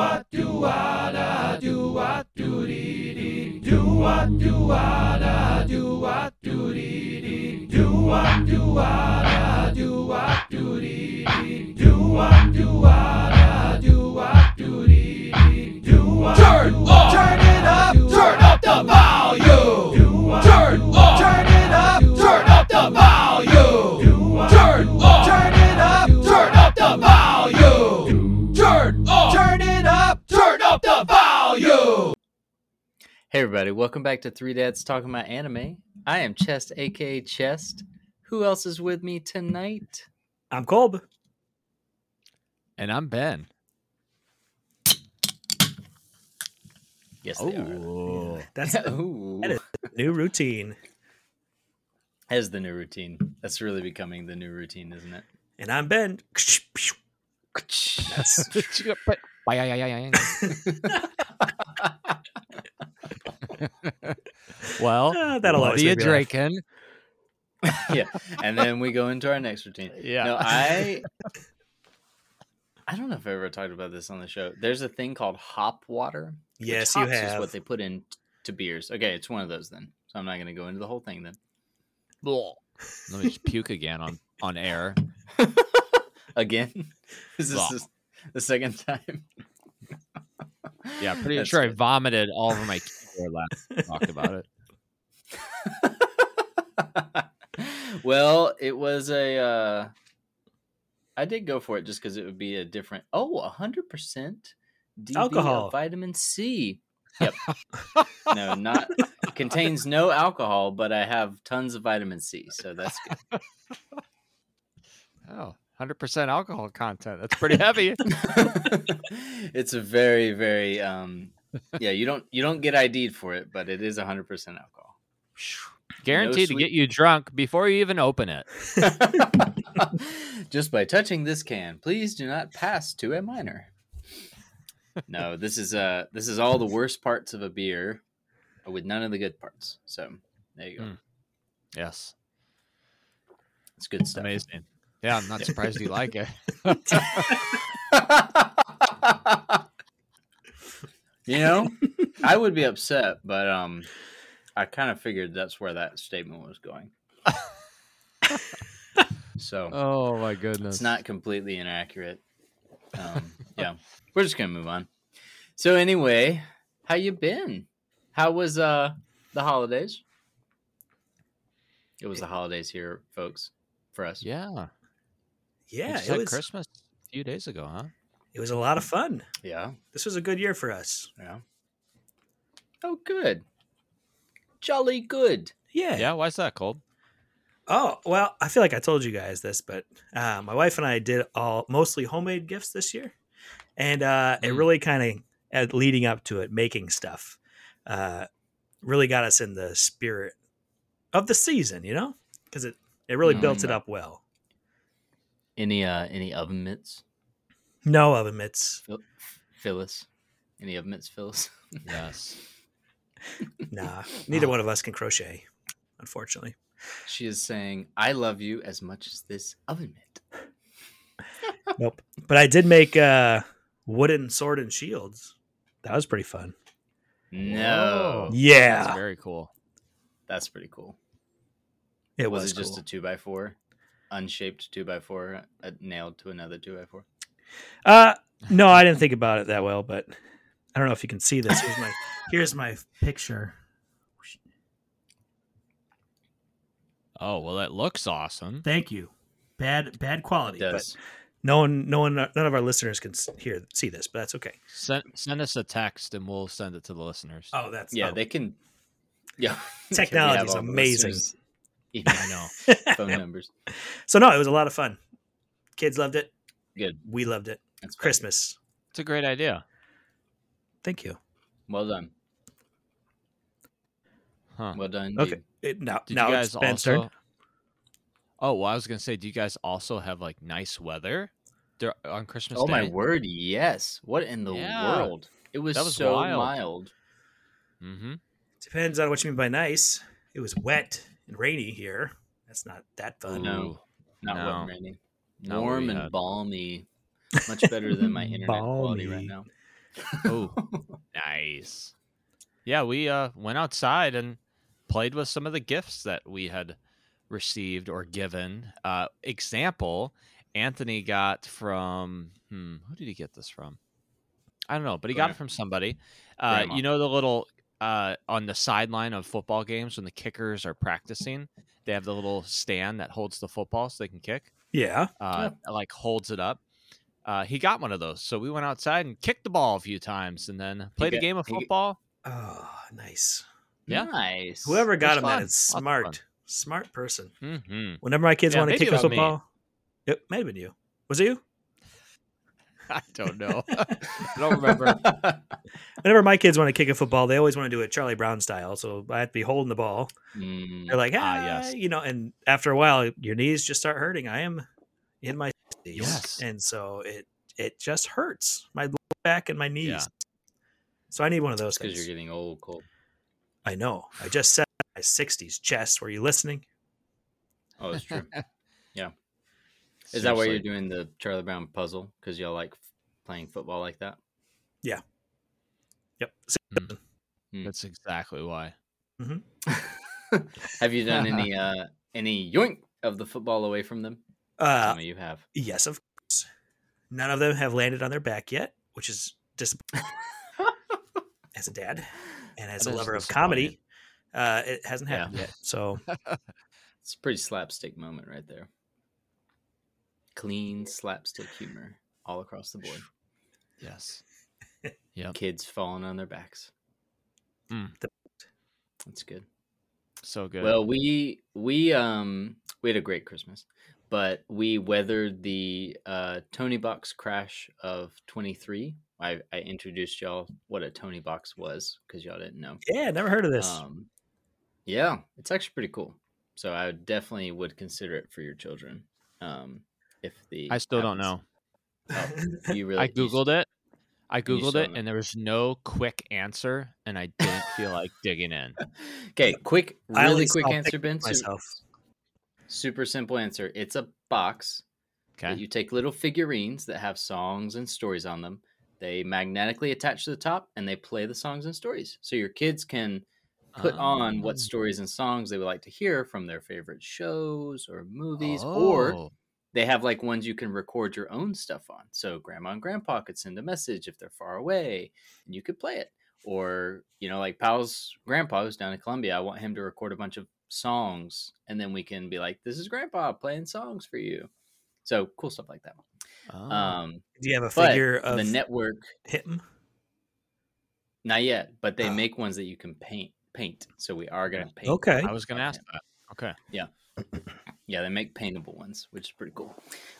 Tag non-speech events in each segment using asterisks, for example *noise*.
what do what I do what do dee dee. Do what do what Hey everybody, welcome back to Three Dads Talking About Anime. I am Chest, aka Chest. Who else is with me tonight? I'm Kolb. And I'm Ben. Yes, they are. Oh, *laughs* That's the *laughs* Ooh. that is new routine. As the new routine. That's really becoming the new routine, isn't it? And I'm Ben. *laughs* well, Ah, that'll what always are you make me drinking? yeah. *laughs* And then we go into our next routine. Yeah. No, I *laughs* I don't know if I ever talked about this on the show. There's a thing called hop water. which Yes, you hops Is have. what they put in to beers. Okay, it's one of those then. So I'm not going to go into the whole thing then. Let me just puke again on on air. Again, is this is the- the second time? Yeah, pretty That's sure I vomited all over my keyboard last *laughs* talked about it. *laughs* well, it was a. Uh, I did go for it just because it would be a different. Oh, hundred percent Alcohol. vitamin C. *laughs* Yep. no, not contains no alcohol, but I have tons of vitamin C, so that's good. Oh, 100% alcohol content. That's pretty heavy. it's a very, very. um Yeah, you don't you don't get ID'd for it, but it is hundred percent alcohol. Guaranteed to get you drunk before you even open it. *laughs* Just by touching this can, please do not pass to a minor. No, this is uh this is all the worst parts of a beer with none of the good parts. So there you go. Mm. Yes. It's good stuff. amazing. Yeah, I'm not surprised you like it. *laughs* *laughs* you know, *laughs* I would be upset, but um I kind of figured that's where that statement was going. so Oh my goodness. it's not completely inaccurate. Um, yeah, we're just gonna move on. So anyway, how you been? How was uh the holidays? It was the holidays here, folks, for us. Yeah. Yeah, just it was. Christmas a few days ago, huh? It was a lot of fun. Yeah, This was a good year for us. yeah. Oh, good. Jolly good. Yeah. Yeah, why's that, Cold? Oh well, I feel like I told you guys this, but uh, my wife and I did all mostly homemade gifts this year, and uh, it Mm. really kind of leading up to it, making stuff, uh, really got us in the spirit of the season. You know, because it it really Mm. built it up well. Any uh any oven mitts, No oven mitts. Phil- Phyllis? Any oven mitts, Phyllis? *laughs* Yes. Nah, *laughs* neither one of us can crochet, unfortunately. She is saying, "I love you as much as this oven mitt." *laughs* Nope. But I did make uh, wooden sword and shields. That was pretty fun. No, Whoa. Yeah, That's very cool. that's pretty cool. it was, was, it just a two by four, unshaped two by four uh, nailed to another two by four? Uh, no, I didn't think about it that well, but I don't know if you can see this. Here's my *laughs* here's my picture. Oh, well, that looks awesome. Thank you. Bad bad quality, It but no one, no one, none of our listeners can hear see this, but that's okay. Send send us a text and we'll send it to the listeners. Oh, that's yeah, oh. they can. Yeah, *laughs* Technology is amazing. listeners' email I know. *laughs* phone numbers. so no, it was a lot of fun. Kids loved it. Good. We loved it. It's. Christmas. It's a great idea. Thank you. Well done. Huh. Well done. Okay. It, now, Did now you it's guys Ben's also? turn. Oh, well, I was gonna say, do you guys also have like nice weather there on Christmas Oh Day? my word! Yes. What in the Yeah. world? It was, was so wild. mild. Mm-hmm. Depends on what you mean by nice. It was wet and rainy here. That's not that fun. No. Not No. wet raining. Not Warm and had. balmy. Much better than my *laughs* internet quality right now. Oh, *laughs* nice. Yeah, we uh went outside and played with some of the gifts that we had received or given. Uh example, Anthony got from hmm, who did he get this from? I don't know, but he got Gra- it from somebody. Uh you know the little uh on the sideline of football games when the kickers are practicing, they have the little stand that holds the football so they can kick Yeah. uh, like holds it up. Uh, he got one of those, so we went outside and kicked the ball a few times, and then played a game of he got- football. Oh, nice. Yeah. Nice. Whoever got was him fun. that is Lots of fun. smart. Smart person. hmm Whenever my kids Yeah, want to kick a about me. football, it may have been you. Was it you? *laughs* I don't know. *laughs* I don't remember. *laughs* Whenever my kids want to kick a football, they always want to do it Charlie Brown style. So I have to be holding the ball. Mm, They're like, ah, Ah, yes. you know, and after a while, your knees just start hurting. I am in my 60s. Yes. And so it it just hurts my back and my knees. Yeah. So I need one of those because you're getting old, Cole. I know. I just said my 60s chest. Were you listening? Oh, it's true. Is that why you're doing the Charlie Brown puzzle? Because y'all like playing football like that? Yeah. Yep. That's exactly why. *laughs* have you done any *laughs* uh any yoink of the football away from them? Uh, Some of you have. yes, of course. None of them have landed on their back yet, which is disappointing *laughs* as a dad and as That a lover of comedy. Uh, it hasn't Yeah. happened yet. So It's a pretty slapstick moment right there. Clean slapstick humor all across the board. *sighs* Yes. *laughs* Yep. Kids falling on their backs. Mm. That's good. So good. Well, we we um we had a great Christmas, but we weathered the uh, Toniebox crash of twenty three. I, I introduced y'all what a Toniebox was because y'all didn't know. yeah, never heard of this. Um, yeah, it's actually pretty cool. So I definitely would consider it for your children. Um, if the I still don't know. Oh, *laughs* you really I you googled it. I googled it, don't and there was no quick answer, and I didn't feel like digging in. *laughs* Okay, quick, really only quick saw answer, pictures Ben. Myself. super simple answer. It's a box that Okay. you take little figurines that have songs and stories on them. They magnetically attach to the top and they play the songs and stories. So your kids can put on what Oh. stories and songs they would like to hear from their favorite shows or movies, or Oh. They have like ones you can record your own stuff on. So grandma and grandpa could send a message if they're far away and you could play it. Or, you know, like Pal's grandpa who's down in Columbia, I want him to record a bunch of songs and then we can be like, this is grandpa playing songs for you. So cool stuff like that. Oh. Um, Do you have a figure of the network, him? not yet, but they Oh. make ones that you can paint. Paint. So we are going to paint. Okay. I was going to ask that. Okay. Yeah, *clears throat* they make paintable ones, which is pretty cool.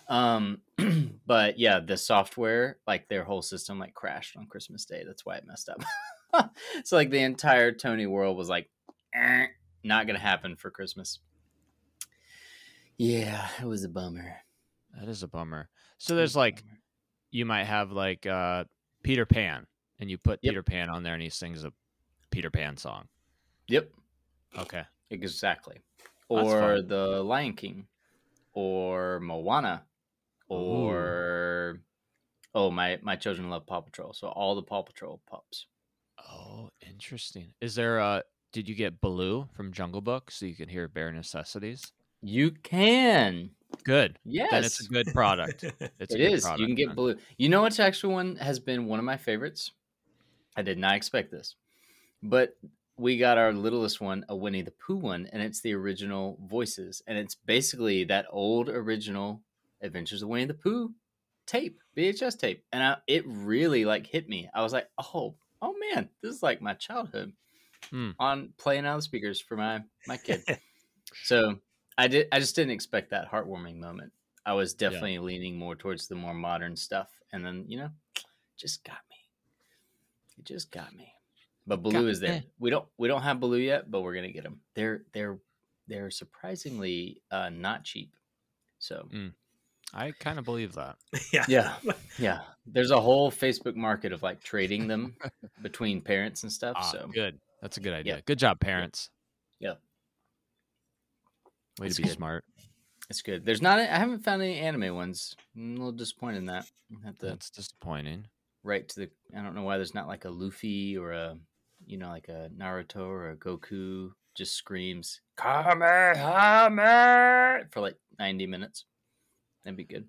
Um, *clears throat* but yeah, the software, like their whole system, like crashed on Christmas Day. That's why it messed up. *laughs* so like the entire Tony world was like, "Eh, not gonna happen for Christmas. Yeah, it was a bummer. That is a bummer. So there's like you might have like uh Peter Pan and you put Yep. Peter Pan on there and he sings a Peter Pan song. yep, Okay. exactly. Or the Lion King, or Moana, or oh my my children love Paw Patrol, so all the Paw Patrol pups. Oh, interesting. Is there a did you get Baloo from Jungle Book so you can hear bare necessities? You can. Good. Yes. Then it's a good product. *laughs* It's a It good is. You can get then. blue. You know what's actually one has been one of my favorites. I did not expect this, but we got our littlest one, a Winnie the Pooh one, and it's the original voices, and it's basically that old original Adventures of Winnie the Pooh tape, VHS tape, and I, it really like hit me. I was like, oh, oh man, this is like my childhood Hmm. on playing out the speakers for my my kid. *laughs* So I did. I just didn't expect that heartwarming moment. I was definitely leaning more towards the more modern stuff, and then you know, just got me. It just got me. But Baloo is there. me. We don't we don't have Baloo yet, but we're gonna get them. They're they're they're surprisingly uh, not cheap. So I kind of believe that. *laughs* yeah. yeah, *laughs* yeah. There's a whole Facebook market of like trading them between *laughs* parents and stuff. Ah, so good. That's a good idea. Yeah. Good job, parents. Yeah. Way That's to be good. smart. it's good. There's not. I haven't found any anime ones. I'm a little disappointed in that. I have to- That's disappointing. right to the. I don't know why there's not like a Luffy or a, you know, like a Naruto or a Goku just screams Kamehameha for like 90 minutes. That'd be good.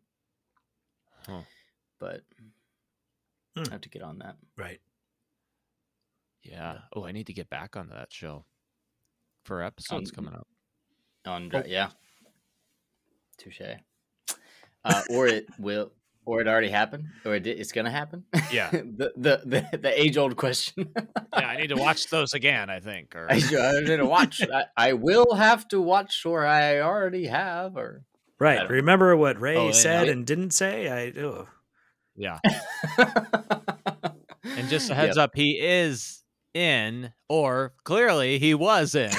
Huh. But Hmm. I have to get on that. Right. Yeah. Oh, I need to get back onto that show for episodes Um, coming up. On Oh. yeah, touche. Uh, or it will, or it already happened, or it, di- it's gonna happen. Yeah. *laughs* the the the, the age old question. yeah, I need to watch those again. I think. Or *laughs* I, I need to watch. I, I will have to watch, or I already have, or Right. don't- Remember what Ray Oh, and said I- and didn't say? I oh. yeah. *laughs* And just a heads up, he is in, or clearly he was in.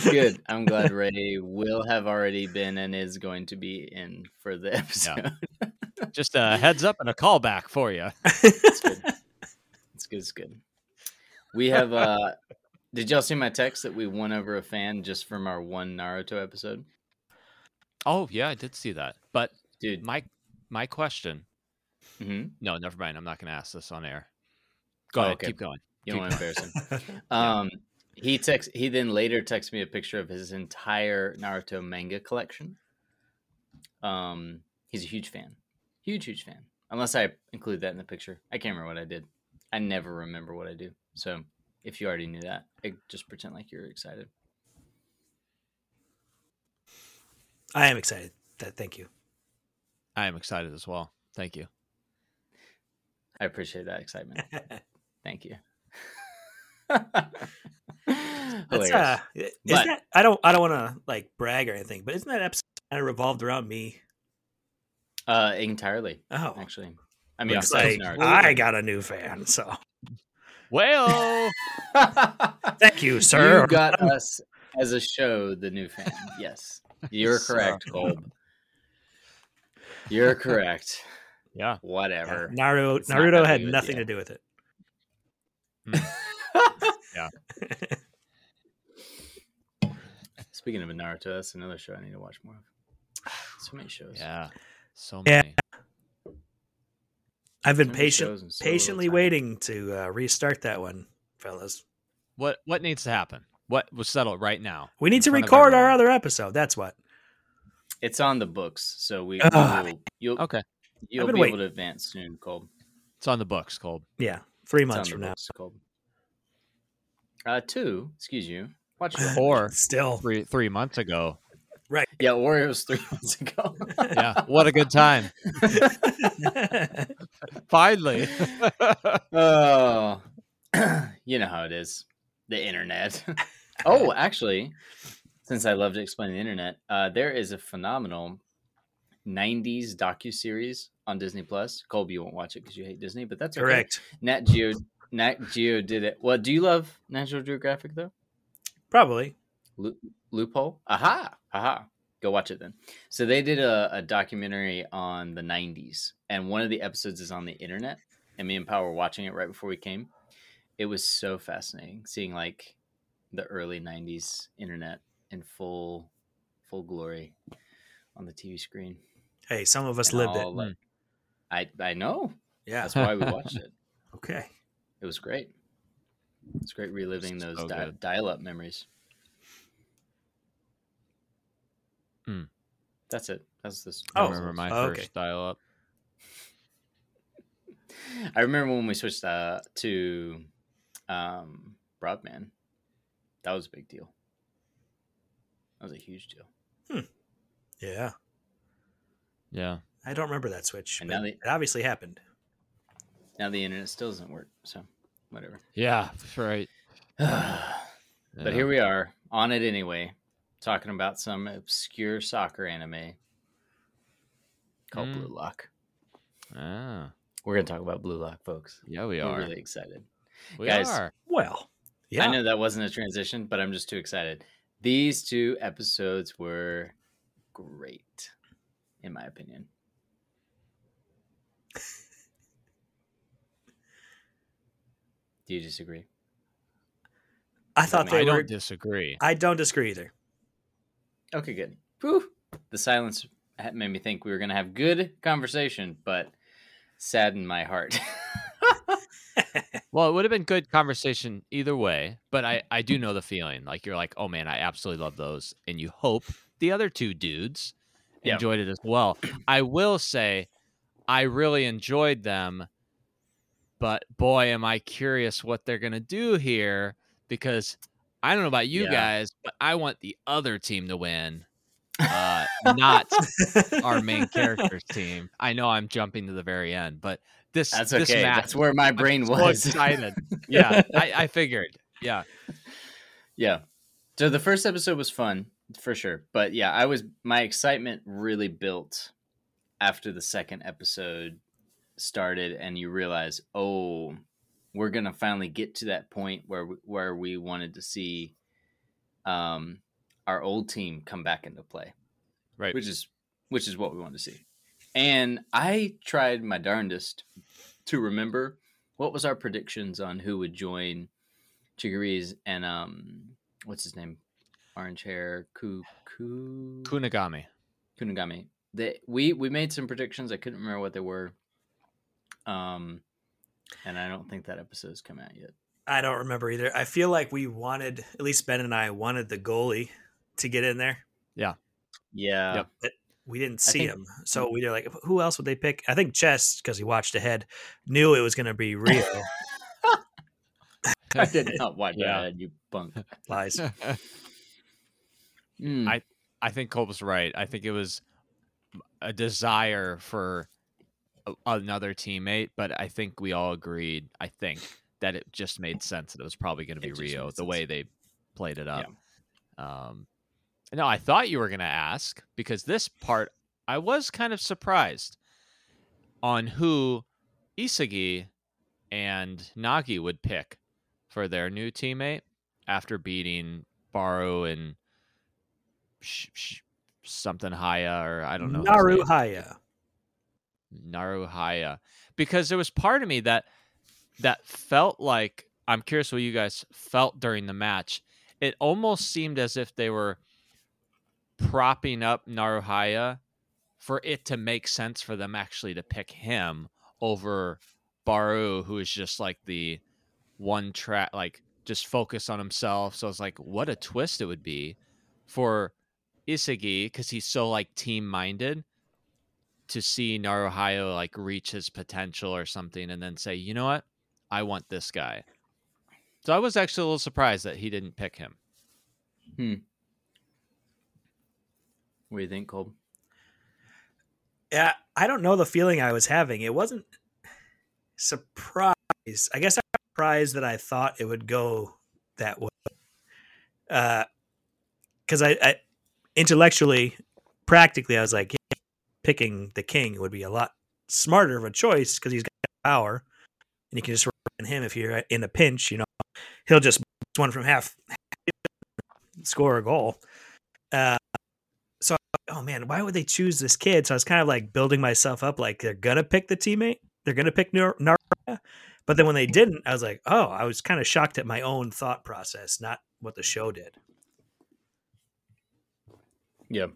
*laughs* Good. *laughs* I'm glad Ray will have already been and is going to be in for the episode. *laughs* just a heads up and a callback for you. It's good. It's good. It's good. We have. uh Did y'all see my text that we won over a fan just from our one Naruto episode, Oh yeah, I did see that. But dude? my my question. mhm. No, never mind. I'm not going to ask this on air. Go Oh, ahead. okay. Keep going. You don't want to embarrass him. Um, he text. He then later texted me a picture of his entire Naruto manga collection. Um, he's a huge fan, huge huge fan. Unless I include that in the picture, I can't remember what I did. I never remember what I do. So if you already knew that, I just pretend like you're excited. I am excited. That thank you. I am excited as well. Thank you. I appreciate that excitement. *laughs* Thank you. *laughs* That's Hilarious. uh is But- that I don't I don't want to like brag or anything, but isn't that episode kind of revolved around me? uh, entirely, Oh, actually. I mean, like I got a new fan. So Well, *laughs* thank you, sir. You got us as a show the new fan. Yes, you're So- correct, Kolb. You're correct. yeah. Yeah, Whatever. Naruto It's Naruto gonna had nothing you. to do with it. *laughs* *laughs* Speaking of Naruto, that's another show I need to watch more of. *sighs* So many shows. Yeah. So Yeah. I've been So patient so patiently waiting to uh, restart that one, fellas. What what needs to happen? What was settled right now? We need to record our everyone? other episode. That's what. It's on the books, so we Ugh. will, you'll Okay. you'll be waiting. able to advance soon, Kolb. It's on the books, Colb. Yeah, three It's months on from the now. books, Kolb. Uh, two. Excuse you. Watch your Or Still, three three months ago. Right. Yeah, or it was three *laughs* months ago. Yeah. What a good time. *laughs* Finally. *laughs* Oh, *clears throat* you know how it is. The internet. oh, actually, since I love to explain the internet, uh, there is a phenomenal '90s docu series on Disney Plus. Colby, you won't watch it because you hate Disney, but that's okay. correct. Nat Geo, Nat Geo did it. Well, do you love National Geographic though? Probably. Lo- loophole. Aha, aha. Go watch it then. So they did a, a documentary on the '90s, and one of the episodes is on the internet. And me and Pao were watching it right before we came. It was so fascinating seeing like the early '90s internet in full, full glory on the TV screen. Hey, some of us And lived all, it. like- I I know. Yeah. That's why we *laughs* watched it. Okay. It was great. It's great reliving those So di- dial-up memories. Hmm. That's it. That's this. I Oh, remember my okay. first dial up. *laughs* I remember when we switched uh, to um, broadband. That was a big deal. That was a huge deal. Hmm. Yeah. Yeah. I don't remember that switch. And but now they- it obviously happened. Now the internet still doesn't work, so whatever. Yeah. That's right. *sighs* But here we are on it anyway, talking about some obscure soccer anime called Mm. Blue Lock. Ah, We're gonna talk about Blue Lock, folks. yeah, we We're are. really excited. we Guys, are. Well, yeah. I know that wasn't a transition, but I'm just too excited. These two episodes were great, in my opinion. Do you disagree? I thought I they I were. don't disagree. I don't disagree either. Okay, good. Whew. The silence made me think we were gonna have good conversation, but saddened my heart. *laughs* Well, it would have been good conversation either way, but I I do know the feeling. Like you're like, oh man, I absolutely love those, and you hope the other two dudes Yeah. enjoyed it as well. I will say, I really enjoyed them, but boy, am I curious what they're gonna do here because I don't know about you Yeah. guys, but I want the other team to win, uh, not our main *laughs* characters team. I know I'm jumping to the very end, but this That's this okay. match That's where my brain I'm was. So excited. *laughs* yeah, I, I figured. Yeah. Yeah. So the first episode was fun for sure, but yeah, I was my excitement really built after the second episode started, and you realize, oh, we're gonna finally get to that point where we- where we wanted to see, um, our old team come back into play, Right. which is which is what we wanted to see. And I tried my darndest to remember what was our predictions on who would join Chigiri's and um what's his name? Orange hair, Ku Ku Kunagami. Kunigami. They, we we made some predictions. I couldn't remember what they were. Um and I don't think that episode's come out yet. I don't remember either. I feel like we wanted, at least Ben and I wanted the goalie to get in there. Yeah. Yep. We didn't see think- him, so we were like, "Who else would they pick?" I think Chess, because he watched ahead, knew it was going to be *laughs* Rio. *laughs* I did not watch Yeah. that, you bunk. *laughs* Lies. Mm. I- I think Cole was right. I think it was a desire for a- another teammate, but I think we all agreed. I think that it just made sense that it was probably going to be Rio the way they played it up. Um, no, I thought you were going to ask because this part I was kind of surprised on who Isagi and Nagi would pick for their new teammate after beating Barou and sh- sh- something Haya or I don't know Naru. Haya. Naruhaya because there was part of me that that felt like I'm curious what you guys felt during the match. It almost seemed as if they were propping up Naruhaya for it to make sense for them actually to pick him over Barou, who is just like the one track, like just focus on himself. So it's like, what a twist it would be for Isagi because he's so like team minded to see Naruhaya like reach his potential or something and then say, you know what? I want this guy. So I was actually a little surprised that he didn't pick him. Hmm. what do you think, Colb? Yeah, I don't know the feeling I was having. It wasn't surprise. I guess I was surprised that I thought it would go that way. Uh, because I, I intellectually, practically, I was like, yeah, picking the king would be a lot smarter of a choice because he's got power, and you can just run him if you're in a pinch. You know, he'll just one from half, *laughs* score a goal. Uh, so oh man, why would they choose this kid? So I was kind of like building myself up, like they're gonna pick the teammate, they're gonna pick Nar- Naraya. But then when they didn't, I was like, oh, I was kind of shocked at my own thought process, not what the show did. Yeah.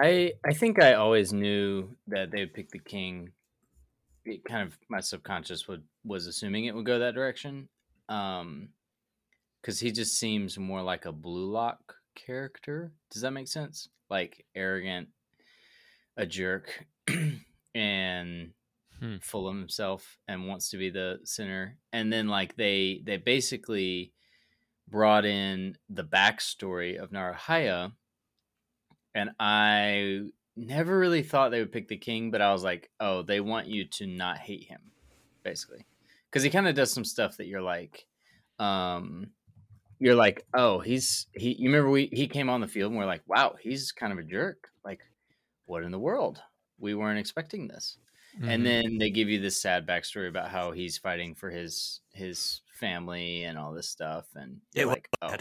I I think I always knew that they would pick the king. It kind of my subconscious would was assuming it would go that direction. Um cuz he just seems more like a blue lock character. Does that make sense? Like arrogant, a jerk *clears throat* and Hmm. full of himself and wants to be the center. And then like they they basically brought in the backstory of Narahaya and I never really thought they would pick the king, but I was like, oh, they want you to not hate him, basically, because he kind of does some stuff that you're like, um, you're like, oh, he's he. You remember we he came on the field and we're like, wow, he's kind of a jerk. Like, what in the world? We weren't expecting this. Mm-hmm. And then they give you this sad backstory about how he's fighting for his his family and all this stuff, and It like, oh,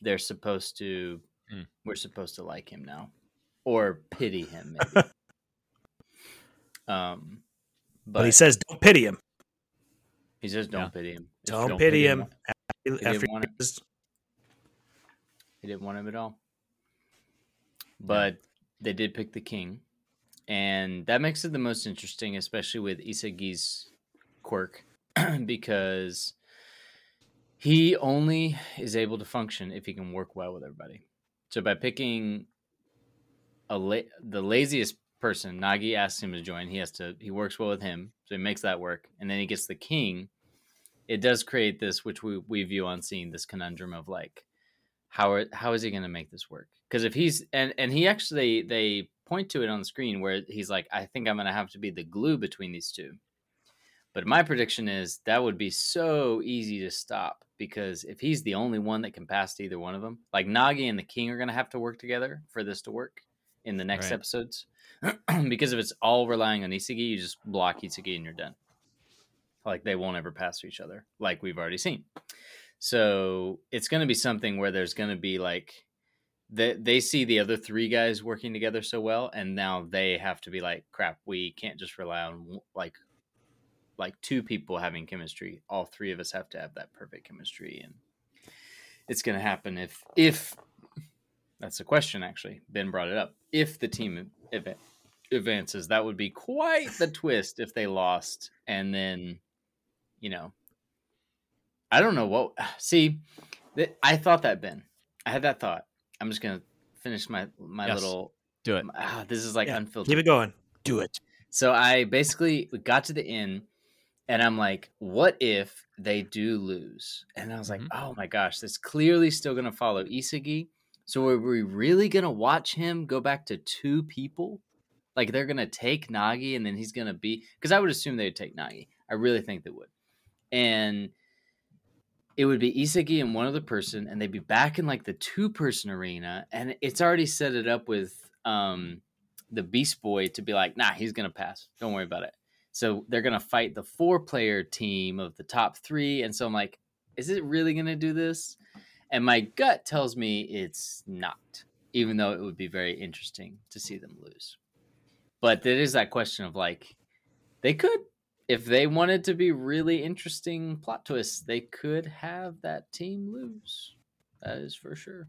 they're supposed to Hmm. we're supposed to like him now or pity him *laughs* maybe um but, But, he says, don't pity him. he says don't Yeah. pity him Don't, you pity him. didn't After want he was- he didn't want him at all but they did pick the king, and that makes it the most interesting, especially with Isagi's quirk, *clears throat* because he only is able to function if he can work well with everybody. So by picking a la- the laziest person, Nagi asks him to join. He has to he works well with him, so he makes that work, and then he gets the king. It does create this, which we we view on scene, this conundrum of like, how are, how is he going to make this work? Because if he's and and he actually they point to it on the screen where he's like, I think I'm going to have to be the glue between these two. But my prediction is that would be so easy to stop because if he's the only one that can pass to either one of them, like Nagi and the King are going to have to work together for this to work in the next Right. episodes. *clears throat* because if it's all relying on Isagi, you just block Isagi and you're done. Like they won't ever pass to each other, like we've already seen. So it's going to be something where there's going to be like they they see the other three guys working together so well, and now they have to be like, crap, we can't just rely on like like two people having chemistry. All three of us have to have that perfect chemistry, and it's going to happen if if that's the question. Actually, Ben brought it up. If the team ev- advances, that would be quite the twist if they lost, and then you know, I don't know what. *sighs* See, th- I thought that Ben. I had that thought. I'm just gonna finish my my Yes. little. Do it. Ah, this is like Yeah, unfiltered. Keep it going. Do it. So I basically we got to the end and I'm like, what if they do lose? And I was like, Mhm. oh my gosh, that's clearly still going to follow Isagi. So are we really going to watch him go back to two people? Like they're going to take Nagi and then he's going to be because I would assume they would take Nagi. I really think they would. And it would be Isagi and one other person, and they'd be back in like the two person arena. And it's already set it up with um the Beast Boy to be like, nah, he's gonna pass. Don't worry about it. So they're gonna fight the four player team of the top three. And so I'm like, is it really gonna do this? And my gut tells me it's not, even though it would be very interesting to see them lose. But there is that question of like, they could, if they wanted to be really interesting plot twists, they could have that team lose. That is for sure.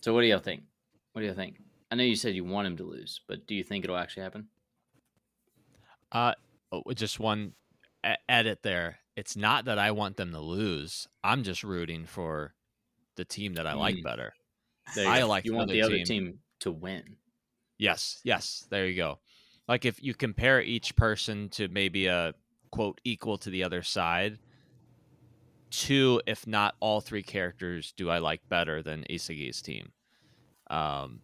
So what do y'all think? What do you think? I know you said you want him to lose, but do you think it'll actually happen? Uh, oh, just one edit there. It's not that I want them to lose. I'm just rooting for the team that I like Mm. better. There you I like you want the other team. team to win. Yes, yes, there you go. Like if you compare each person to maybe a quote equal to the other side, two, if not all three characters, do I like better than Isagi's team. Um,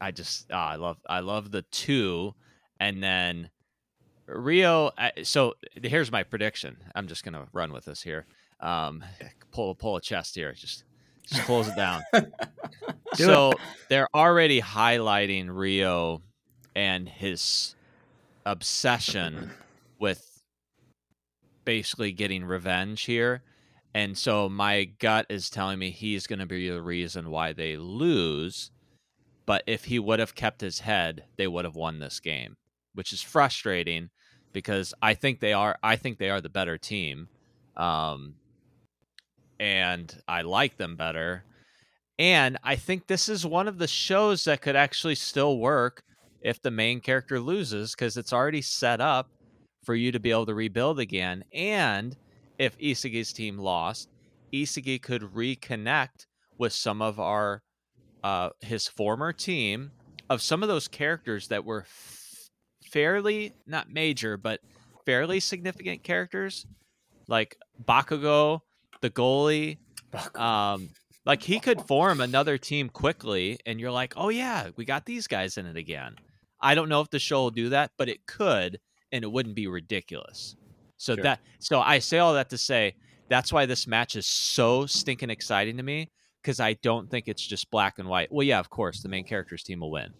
I just ah, I love I love the two, and then Rio. I, so here's my prediction. I'm just gonna run with this here. Um, pull pull a chest here. Just just close it down. *laughs* Do so they're already highlighting Rio and his obsession with basically getting revenge here. And so my gut is telling me he's going to be the reason why they lose. But if he would have kept his head, they would have won this game, which is frustrating because I think they are I think they are the better team. Um and I like them better. And I think this is one of the shows that could actually still work if the main character loses because it's already set up for you to be able to rebuild again. And if Isagi's team lost, Isagi could reconnect with some of our uh, his former team of some of those characters that were fairly not major but fairly significant characters like Bakugo, the goalie, um, like he could form another team quickly, and you're like, oh yeah, we got these guys in it again. I don't know if the show will do that, but it could, and it wouldn't be ridiculous. So Sure. that so I say all that to say that's why this match is so stinking exciting to me because I don't think it's just black and white. Well, yeah, of course, the main character's team will win.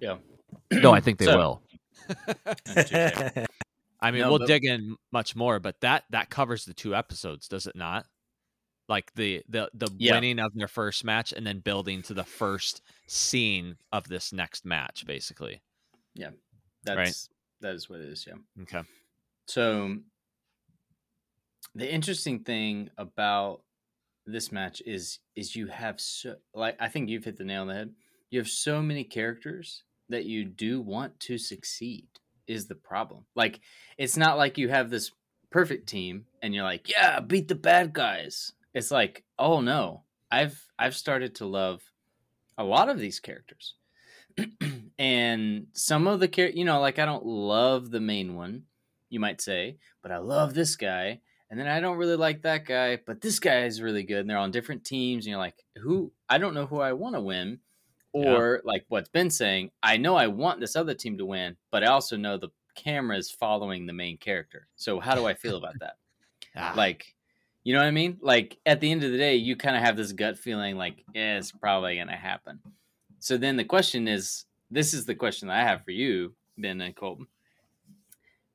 Yeah. No, I think they *clears throat* So- will. *laughs* I mean, No, we'll but- dig in much more, but that that covers the two episodes, does it not? Like the the the Yeah. winning of their first match and then building to the first scene of this next match, basically. Yeah, that's that is what it is. Yeah. Okay. So the interesting thing about this match is is you have so like I think you've hit the nail on the head. You have so many characters that you do want to succeed is the problem. Like it's not like you have this perfect team and you're like, yeah, beat the bad guys. It's like, oh no, I've I've started to love a lot of these characters. *clears throat* and some of the char- you know, like I don't love the main one, you might say, but I love this guy. And then I don't really like that guy, but this guy is really good. And they're on different teams. And you're like, who? I don't know who I want to win. Or like what's been saying, I know I want this other team to win, but I also know the camera is following the main character. So how do I feel about that? *laughs* Ah, like, you know what I mean? Like at the end of the day, you kind of have this gut feeling like, yeah, it's probably going to happen. So then the question is this is the question that I have for you, Ben and Colton.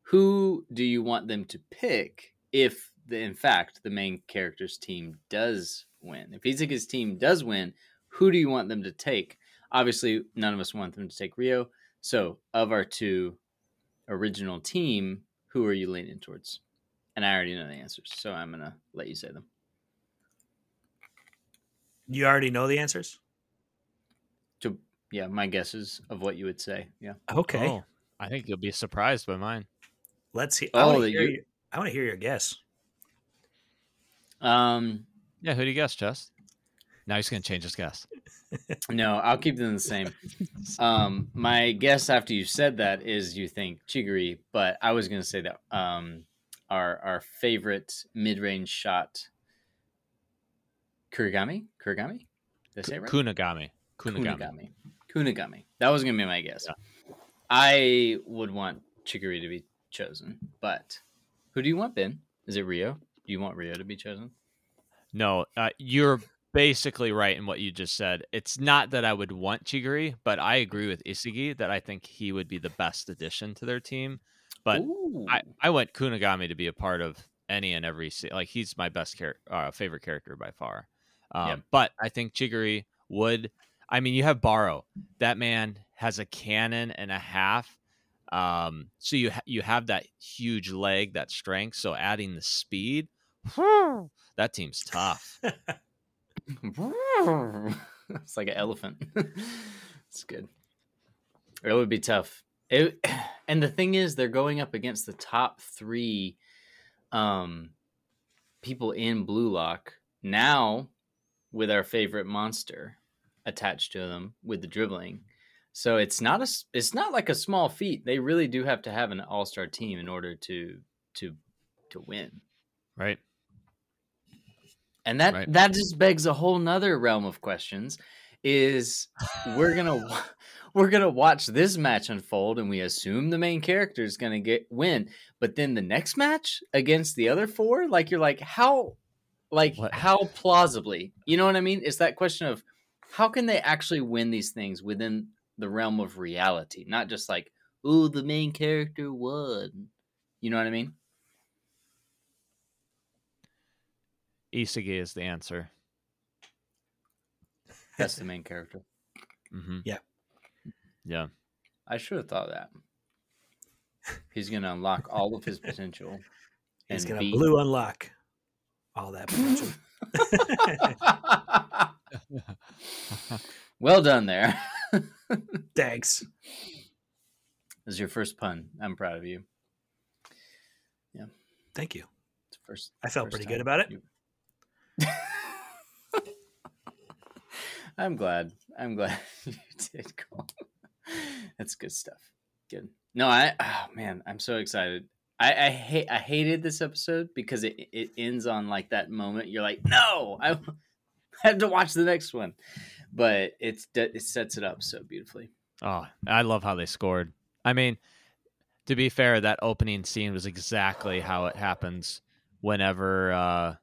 Who do you want them to pick if, the, in fact, the main character's team does win? If Izuka's team does win, who do you want them to take? Obviously, none of us want them to take Rio. So, of our two original team, who are you leaning towards? And I already know the answers, so I'm gonna let you say them. You already know the answers. To yeah, my guesses of what you would say. Yeah. Okay, oh, I think you'll be surprised by mine. let's see. Oh, I want to hear, you- your- I want to hear your guess. Um. Yeah, who do you guess, Chess? Now he's gonna change his guess. No, I'll keep them the same. Um, my guess after you said that is you think Chigiri, but I was gonna say that um, our our favorite mid range shot, Kurigami, Kurigami, did I say it right? Kunagami. Kunagami. Kunigami. Kunigami. That was gonna be my guess. I would want Chigiri to be chosen, but who do you want, Ben? Is it Rio? Do you want Rio to be chosen? No, uh, you're basically right in what you just said. It's not that I would want Chigiri, but I agree with Isagi that I think he would be the best addition to their team. But Ooh. I, I want Kunagami to be a part of any and every se- like he's my best char- uh, favorite character by far. Um, Yep. But I think Chigiri would. I mean, you have Barou. That man has a cannon and a half. Um, so you ha- you have that huge leg, that strength. So adding the speed, whew, that team's tough. *laughs* *laughs* it's like an elephant. *laughs* it's good. It would be tough. It, *clears throat* and the thing is, they're going up against the top three um, people in Blue Lock now, with our favorite monster attached to them with the dribbling. So it's not a it's not like a small feat. They really do have to have an all star team in order to to to win. right? And that Right. that just begs a whole nother realm of questions. Is we're gonna *laughs* we're gonna watch this match unfold, and we assume the main character is gonna get win, but then the next match against the other four, like you're like how, like What? how plausibly, you know what I mean? It's that question of how can they actually win these things within the realm of reality, not just like oh the main character won, you know what I mean? Isagi is the answer. That's the main character. hmm Yeah. Yeah. I should have thought of that. He's gonna unlock all of his potential. *laughs* He's gonna be- blue unlock all that potential. *laughs* *laughs* well done there. Thanks. This is your first pun. I'm proud of you. Yeah. Thank you. It's first. I felt first pretty time good about it. you- I'm glad. I'm glad *laughs* you did, Cole. That's good stuff. Good. No, I. Oh man, I'm so excited. I, I hate. I hated this episode because it it ends on like that moment. You're like, no, I *laughs* have to watch the next one, but it's it sets it up so beautifully. Oh, I love how they scored. I mean, to be fair, that opening scene was exactly how it happens whenever uh,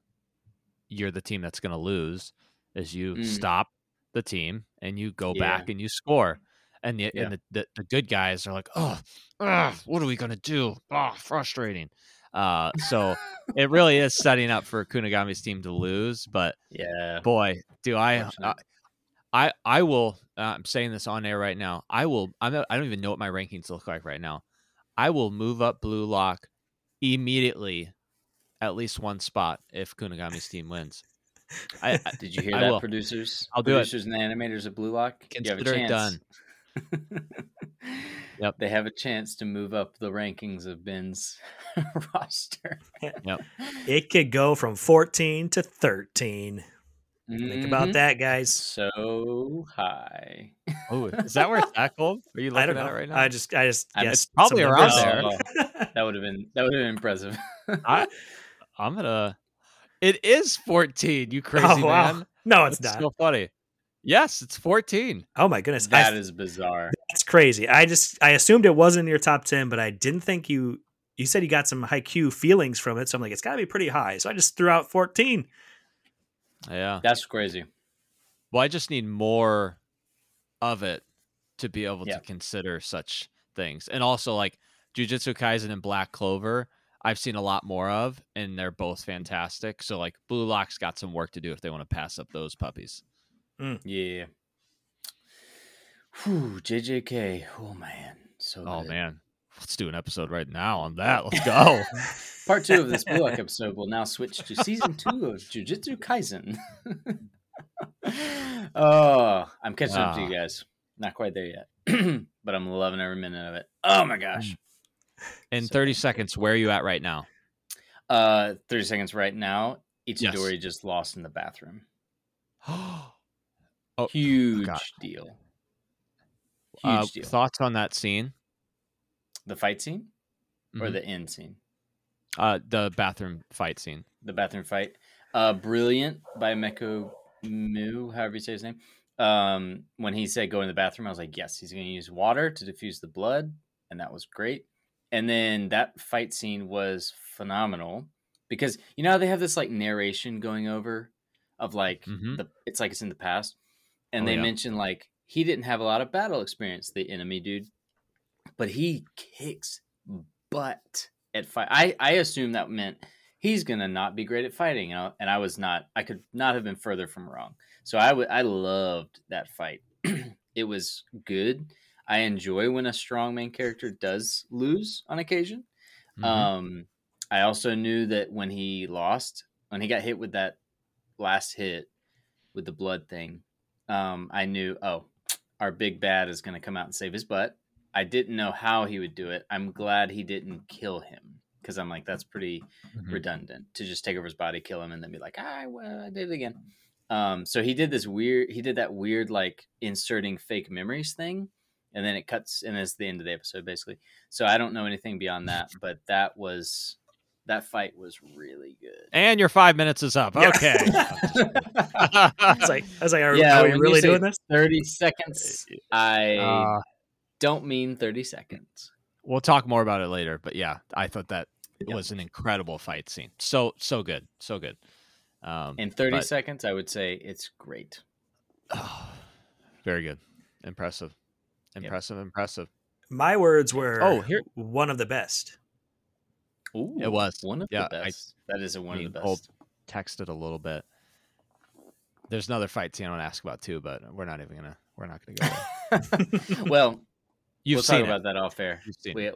you're the team that's going to lose. Is you Mm. stop the team and you go Yeah. back and you score, and the Yeah. and the, the, the good guys are like, oh, ugh, what are we going to do? Oh, frustrating. Uh, so it really is setting up for Kunagami's team to lose, but Yeah. boy, do I, I I I will. Uh, I'm saying this on air right now. I will. I'm. Not, I don't even know what my rankings look like right now. I will move up Blue Lock immediately, at least one spot if Kunagami's team wins. I, I *laughs* Did you hear I that, will. producers? I'll do it. producers and animators of Blue Lock. you have a Consider it chance. done. *laughs* Yep. They have a chance to move up the rankings of Ben's *laughs* roster. yep. It could go from 14 to 13. Think about Mhm. that, guys. So high. Oh, is that where it's at, Cole? Are you looking I don't at it right now? I just, I just, I mean, it's probably around numbers. there. Oh, that would have been that would have been impressive. I, I'm gonna. It is 14. You oh, crazy Oh, wow. man. No, it's That's not. so funny. Yes, it's 14. Oh my goodness, that I, is bizarre. that's crazy. I just, I assumed it wasn't in your top 10, but I didn't think you. You said you got some Haikyu feelings from it, so I'm like, it's got to be pretty high. So I just threw out 14. Yeah. That's crazy. Well, I just need more of it to be able Yeah. to consider such things. And also like Jujutsu Kaisen and Black Clover, I've seen a lot more of, and they're both fantastic. So like Blue Lock's got some work to do if they want to pass up those puppies. Mm. Yeah. Whew, JJK. Oh man. So Oh good. man. Let's do an episode right now on that. Let's *laughs* go. Part two of this Blue Lock *laughs* episode will now switch to season two of Jujutsu Kaisen. *laughs* oh, I'm catching up to you guys. Not quite there yet, *clears throat* but I'm loving every minute of it. Oh my gosh. Mm. In So 30 seconds, where are you at right now? Uh, 30 seconds right now. Yes. Itadori just lost in the bathroom. *gasps* oh, Huge God. deal. Huge uh, deal. thoughts on that scene? the fight scene or Mhm. the end scene? Uh, the bathroom fight scene. the bathroom fight. Uh, brilliant by Meko Mu, however you say his name. Um, when he said go in the bathroom, I was like, yes, he's going to use water to diffuse the blood, and that was great. And then that fight scene was phenomenal because you know they have this like narration going over of like Mhm. the it's like it's in the past, and Oh, they yeah. mention like he didn't have a lot of battle experience, the enemy dude, but he kicks butt at fight. I I assume that meant he's gonna not be great at fighting, you know, and I was not. I could not have been further from wrong. So I would I loved that fight. *clears throat* it was good. I enjoy when a strong main character does lose on occasion. Mhm. Um, I also knew that when he lost, when he got hit with that last hit with the blood thing, um, I knew, oh, our big bad is going to come out and save his butt. I didn't know how he would do it. I'm glad he didn't kill him because I'm like, that's pretty Mhm. redundant to just take over his body, kill him, and then be like, ah, well, I did it again. Um, so he did this weird, he did that weird like inserting fake memories thing, and then it cuts, and it's the end of the episode basically. So I don't know anything beyond that, *laughs* but that was that fight was really good. And your five minutes is up. Yeah. Okay. *laughs* I was like, I was like, are, Yeah, are we really doing this? Thirty seconds. I Uh, don't mean thirty seconds. we'll talk more about it later, but yeah, I thought that Yep. was an incredible fight scene. So so good, so good. Um, In thirty but- seconds, I would say it's great. *sighs* very good, impressive, impressive, impressive. My words oh, were, Oh, here- one of the best. Ooh, It was. one of Yeah, the I- best. that is a one mean, of the Cole- best. Texted a little bit. There's another fight scene I want to ask about too, but we're not even gonna. We're not gonna go there. *laughs* well, You've we'll seen talk it. about that off air. You've We, it.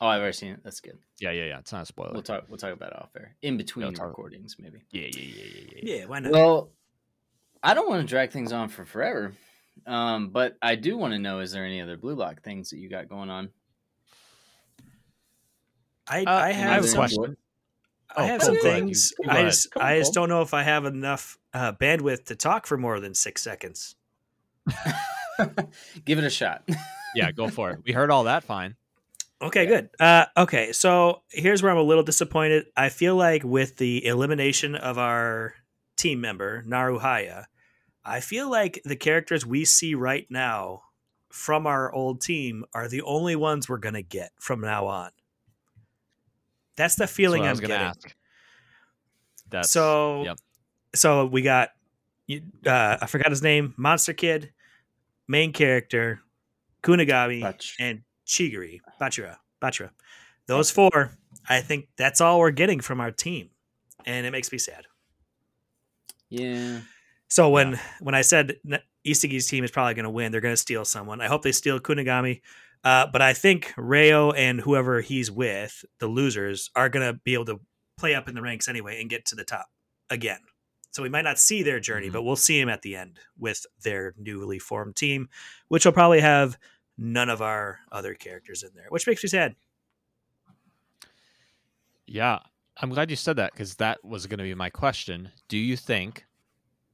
oh, I've already seen it. That's good. Yeah, yeah, yeah. It's not a spoiler. We'll talk. We'll talk about it off air in between talk- recordings, maybe. Yeah, yeah, yeah, yeah, yeah. Yeah, why not? Well, I don't want to drag things on for forever, um, but I do want to know: is there any other Blue Lock things that you got going on? I, Uh, I I have, have a some, question. I Oh, have cool. some things. You- you go I just, Cool, I just don't know if I have enough uh, bandwidth to talk for more than six seconds. *laughs* *laughs* Give it a shot. Yeah, go for it. We heard all that. Fine. Okay, Yeah. good. Uh, okay, so here's where I'm a little disappointed. I feel like with the elimination of our team member Naruhaya, I feel like the characters we see right now from our old team are the only ones we're gonna get from now on. That's the feeling what I I'm gonna getting. ask. That's so, yep. so we got, uh, I forgot his name, Monster Kid, main character, Kunigami, Bach- and Chigiri, Bachira, Bachira. Those four, I think that's all we're getting from our team, and it makes me sad. yeah. So when when I said Isagi's team is probably going to win, they're going to steal someone. I hope they steal Kunigami, uh, but I think Reo and whoever he's with, the losers, are going to be able to play up in the ranks anyway and get to the top again. So we might not see their journey, Mhm. but we'll see them at the end with their newly formed team, which will probably have none of our other characters in there, which makes me sad. Yeah, I'm glad you said that because that was going to be my question. Do you think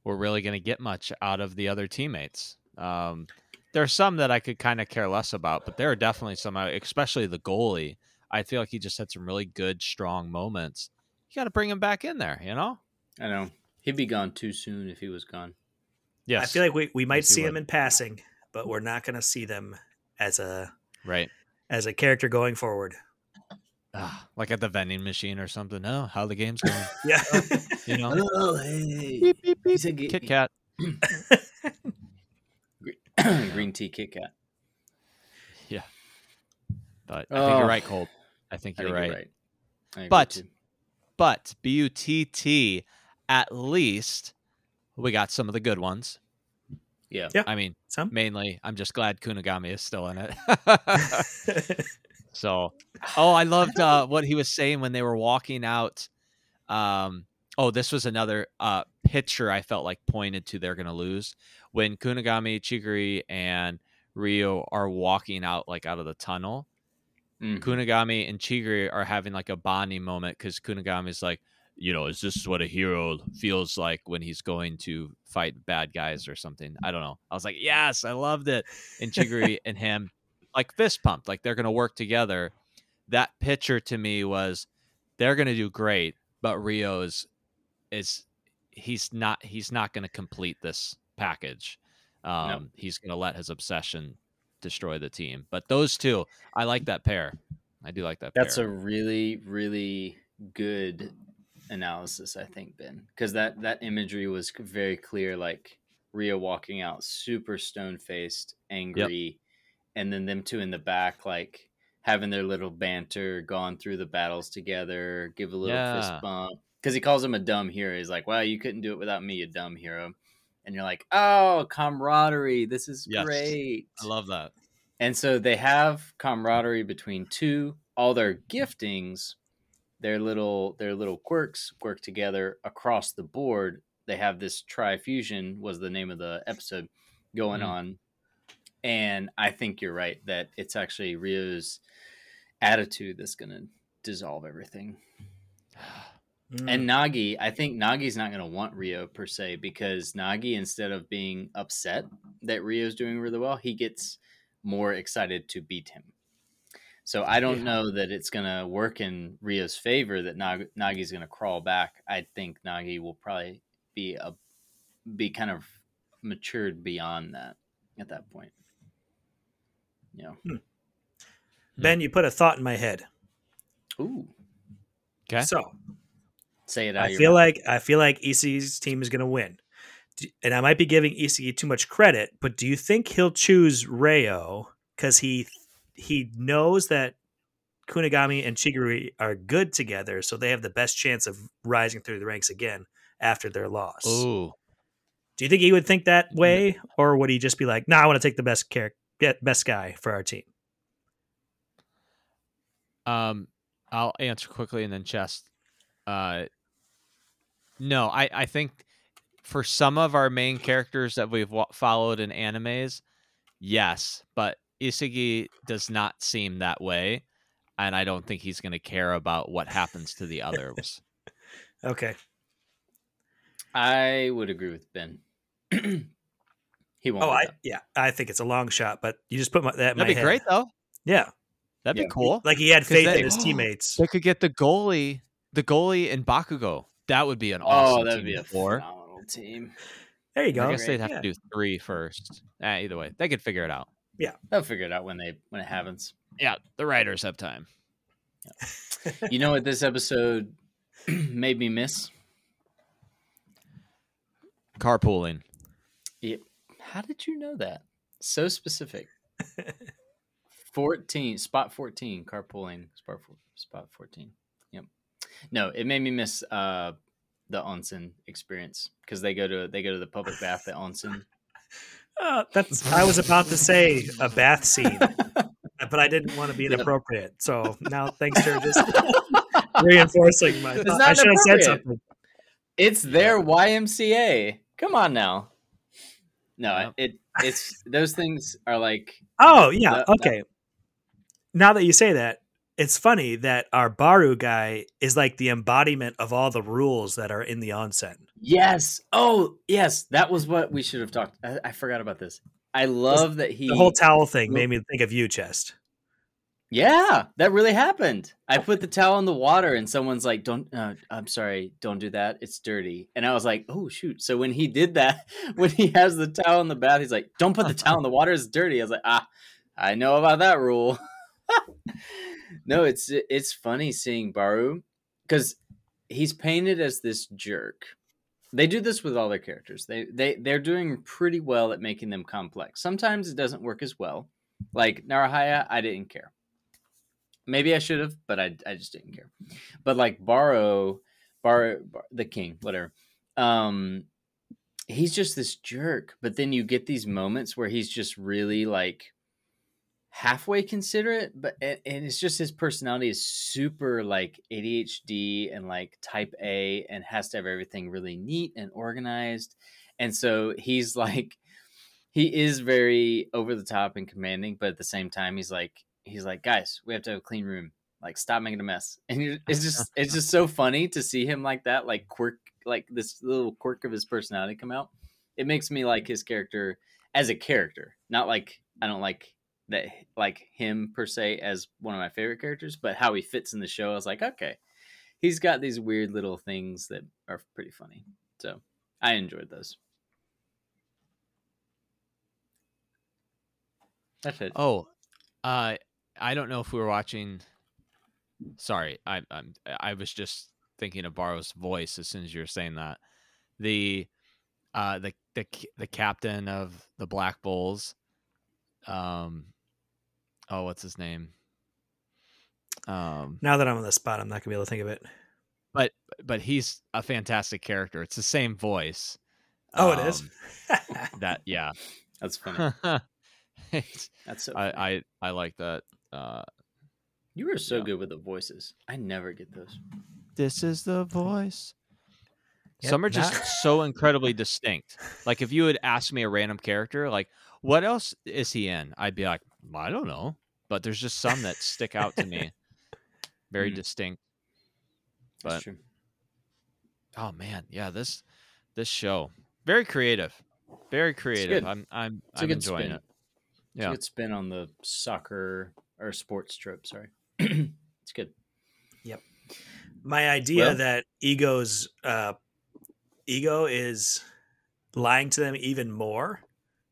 we're really going to get much out of the other teammates? Um, there are some that I could kind of care less about, but there are definitely some, uh, especially the goalie. I feel like he just had some really good, strong moments. You got to bring him back in there, you know? I know he'd be gone too soon if he was gone. Yes. I feel like we, we might Yes, see him in passing, but we're not going to see them as a right. as a character going forward. Ah, like at the vending machine or something. Oh, how the game's going, *laughs* Yeah. you know? Oh, hey. beep, beep, beep. said Kit Kat. *clears throat* *clears throat* Green tea Kit Kat. Yeah. But I think you're Oh. right, Colt. I think you're think right. you're right. But- too. But B U T T, at least we got some of the good ones. yeah, Yeah. I mean, Some. mainly, I'm just glad Kunigami is still in it. *laughs* *laughs* so, oh, I loved uh, what he was saying when they were walking out. Um, oh, this was another uh, picture I felt like pointed to they're going to lose when Kunigami, Chigiri, and Reo are walking out like out of the tunnel. Mhm. Kunigami and Chigiri are having like a bonding moment because Kunigami's like, you know, is this what a hero feels like when he's going to fight bad guys or something? I don't know. I was like, yes, I loved it. And Chigiri *laughs* and him like fist pumped, like they're gonna work together. That picture to me was they're gonna do great, but Reo's is he's not he's not gonna complete this package. Um, he's gonna let his obsession destroy the team. But those two, I like that pair. I do like that That's pair. a really, really good analysis, I think, Ben, because that that imagery was very clear. Like Reo walking out, super stone faced, angry, and then them two in the back, like having their little banter, gone through the battles together, give a little fist bump. Because he calls him a dumb hero. He's like, "Wow, you couldn't do it without me, you dumb hero." And you're like, "Oh, camaraderie! This is Yes. great." I love that. And so they have camaraderie between two. All their giftings, their little their little quirks work together across the board. They have this trifusion was the name of the episode going Mhm. on. And I think you're right that it's actually Reo's attitude that's going to dissolve everything. *sighs* Mm. And Nagi, I think Nagi's not going to want Reo per se because Nagi, instead of being upset that Reo's doing really well, he gets more excited to beat him. So I don't Yeah. know that it's going to work in Reo's favor that Nag- Nagi's going to crawl back. I think Nagi will probably be a be kind of matured beyond that at that point. Yeah. Hmm. Hmm. ben, you put a thought in my head. Ooh. Okay. So Say it out. I feel mouth. like I feel like Isagi's team is going to win, and I might be giving Isagi too much credit. But do you think he'll choose Reo because he he knows that Kunigami and Chigiri are good together, so they have the best chance of rising through the ranks again after their loss? Ooh. Do you think he would think that way, or would he just be like, "No, nah, I want to take the best character, get best guy for our team"? Um, I'll answer quickly and then chest. Uh, no, I I think for some of our main characters that we've wa- followed in animes, yes, but Isagi does not seem that way, and I don't think he's going to care about what happens to the others. *laughs* Okay, I would agree with Ben. *clears throat* he won't. oh, I that. yeah, I think it's a long shot, but you just put my, that in That'd my be head. great though. Yeah, That'd Yeah. be cool. like he had faith they- in his teammates. They could get the goalie, the goalie in Bakugo. That would be an awesome. Oh, that would team be a four. phenomenal team. There you go. I guess they'd have Yeah. to do three first. Eh, either way, they could figure it out. Yeah, they'll figure it out when they when it happens. Yeah, the writers have time. You know what this episode *clears throat* made me miss? Carpooling. Yeah. How did you know that? So specific. *laughs* Fourteen spot fourteen carpooling spot four, spot fourteen. Yep. No, it made me miss uh the onsen experience because they go to they go to the public bath at onsen. *laughs* Uh, that's I was about to say a bath scene, *laughs* but I didn't want to be inappropriate. So now, thanks for just reinforcing my. It's thought. not I should have said something. It's their YMCA. Come on now. No, Yep. it it's those things are like Oh yeah, That- okay. Now that you say that, it's funny that our Barou guy is like the embodiment of all the rules that are in the onsen. yes. Oh yes, that was what we should have talked. I, I forgot about this. I love that he The whole towel thing made me think of you, chest. Yeah, that really happened. I put the towel in the water, and someone's like, "Don't." Uh, I'm sorry. Don't do that. It's dirty. And I was like, "Oh shoot!" So when he did that, *laughs* when he has the towel in the bath, he's like, "Don't put the towel in the water. It's dirty." I was like, "Ah, I know about that rule." *laughs* no, it's it's funny seeing Barou because he's painted as this jerk. They do this with all their characters. They they they're doing pretty well at making them complex. Sometimes it doesn't work as well. Like Naruhaya, I didn't care. Maybe I should have, but I, I just didn't care. But like Barou, Bar, Bar the king, whatever. Um, he's just this jerk. But then you get these moments where he's just really like halfway considerate, but and, and it's just his personality is super like ADHD and like type A and has to have everything really neat and organized. And so he's like he is very over the top and commanding, but at the same time he's like he's like, guys, we have to have a clean room. Like, stop making a mess. *laughs* And it's just it's just so funny to see him like that, like quirk, like this little quirk of his personality come out. It makes me like his character as a character, not like I don't like that like him per se as one of my favorite characters, but how he fits in the show. I was like, okay, he's got these weird little things that are pretty funny. So I enjoyed those. That's it. Oh, uh, I don't know if we were watching. Sorry, I I'm, I was just thinking of Barou's voice as soon as you were saying that. The uh the the the captain of the Black Bulls. Um, oh, what's his name? Um, Now that I'm on the spot, I'm not gonna be able to think of it. but but he's a fantastic character. It's the same voice. Oh, it is. Um, that yeah. That's funny. *laughs* That's so. funny. I, I I like that. Uh, you were so yeah. good with the voices. I never get those. this is the voice. Yep, Some are just not- so incredibly distinct. Like if you had asked me a random character, like what else is he in? I'd be like, I don't know. But there's just some that stick out to me. *laughs* Very Mm. distinct. That's But- true. Oh man, yeah, this this show very creative, very creative. good. I'm I'm It's a I'm good enjoying spin. it. It's Yeah. a good spin on the soccer or sports trope. Sorry, *clears throat* it's good. Yep. My idea Well- that ego's uh, ego is lying to them even more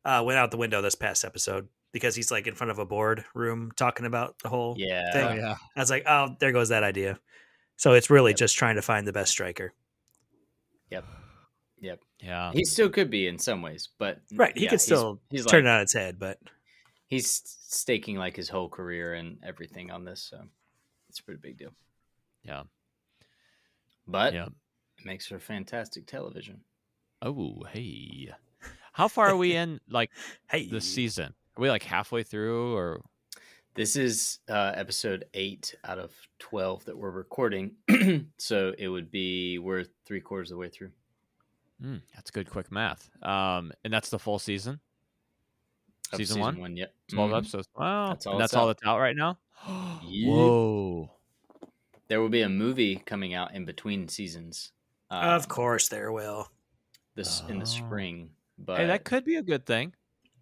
uh, went out the window this past episode because he's like in front of a board room talking about the whole Yeah, thing. Oh yeah. I was like, oh, there goes that idea. So it's really Yep. just trying to find the best striker. Yep. Yep. Yeah. he still could be in some ways, but Right. He yeah, could he's- still he's, turn like it on its head, but he's staking like his whole career and everything on this, so it's a pretty big deal. Yeah. But Yeah. it makes for fantastic television. Oh, hey. How far are we *laughs* in like hey, the season? Are we like halfway through or This is uh, episode eight out of twelve that we're recording, *clears throat* so it would be we're three quarters of the way through. Hmm, that's good quick math. Um and that's the full season? Of Season one? one, yep. 12 Mhm. episodes. Wow. That's all and it's that's all out. that's out right now? Yep. *gasps* *gasps* Whoa. There will be a movie coming out in between seasons. Uh, of course there will. this in the Oh. spring. But Hey, that could be a good thing.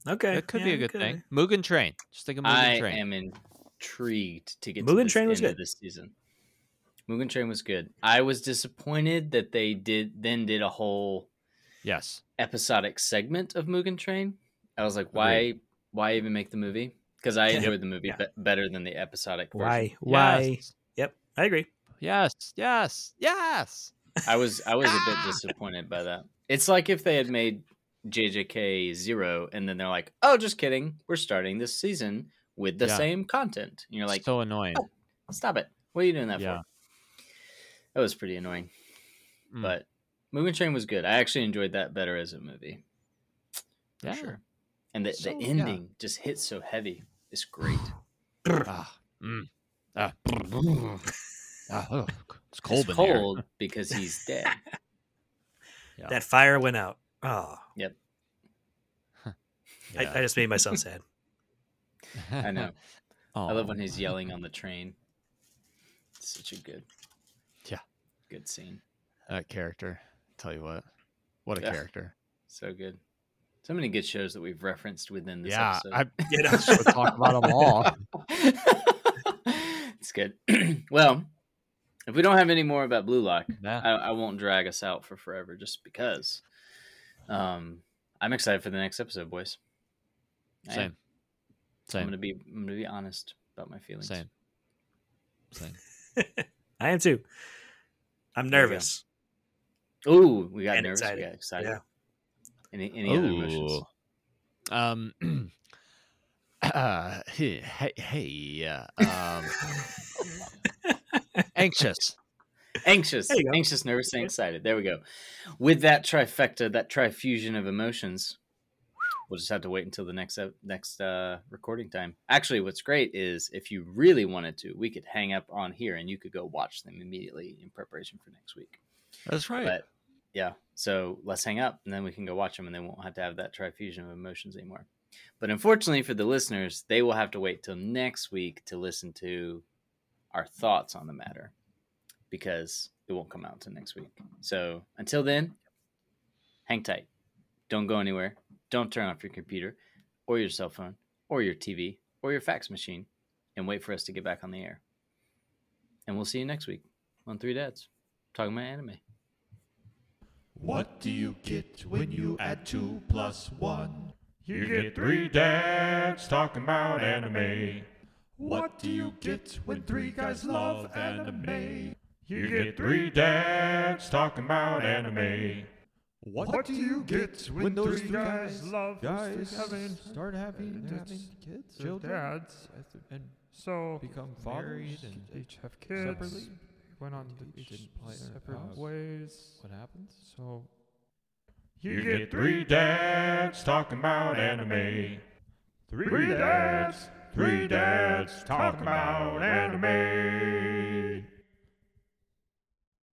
Okay, That could yeah, be a good thing. be. Mugen Train. Just think of Mugen I Train. am intrigued to get Mugen to this Train was end good. this season. Mugen Train was good. I was disappointed that they did then did a whole Yes. episodic segment of Mugen Train. I was like, why why even make the movie? Because I Yep. enjoyed the movie Yeah. be- better than the episodic version. Why? Why? Yes. Yep, I agree. Yes. Yes. Yes. I was I was a bit *laughs* disappointed by that. It's like if they had made JJK zero and then they're like, "Oh, just kidding. We're starting this season with the Yeah. same content." And you're like, so annoying. "Oh, "Stop it! What are you doing that Yeah. for?" That was pretty annoying. Mm. But Mugen Train was good. I actually enjoyed that better as a movie. For yeah. sure. And the, So, the yeah. ending just hits so heavy. It's great. *sighs* Ah. Mm. Ah. *laughs* ah, ugh. It's cold it's in here. cold *laughs* because he's dead. *laughs* Yeah. That fire went out. Oh, Yep. I, Yeah. I just made myself sad. I know. I love when he's yelling on the train. It's such a good, Yeah. good scene. that character. Tell you what, what a Yeah. character. So good. So many good shows that we've referenced within this yeah, episode. I You know? should talk about them all. *laughs* it's good. *clears throat* well, if we don't have any more about Blue Lock, Yeah. I, I won't drag us out for forever just because. Um, I'm excited for the next episode, boys. I am. Same. I'm gonna be I'm gonna be honest about my feelings. Same. Same. *laughs* I am too. I'm There you go. nervous. Ooh, we got And nervous. excited. We got excited. Yeah. Any any other emotions? Um. *clears throat* uh, hey, hey, hey, uh, um, *laughs* anxious. Anxious, There you go. anxious, nervous, and excited. There we go. With that trifecta, that trifusion of emotions, we'll just have to wait until the next ep- next uh, recording time. Actually, what's great is if you really wanted to, we could hang up on here and you could go watch them immediately in preparation for next week. That's right. But yeah, so let's hang up and then we can go watch them and they won't have to have that trifusion of emotions anymore. But unfortunately for the listeners, they will have to wait till next week to listen to our thoughts on the matter because it won't come out until next week. So until then, hang tight. Don't go anywhere. Don't turn off your computer or your cell phone or your TV or your fax machine and wait for us to get back on the air. And we'll see you next week on Three Dads talking about anime. What do you get when you add two plus one? You get three dads talking about anime. What do you get when three guys love anime? You get three dads talking about anime. What, do you get when those three guys love guys having start having, uh, having kids, children, dads. and So become fathers and and each have kids. separately? Went on Each each didn't play in a separate house. ways. what happens? So you get three dads talking about anime. Three dads, three dads talking about anime.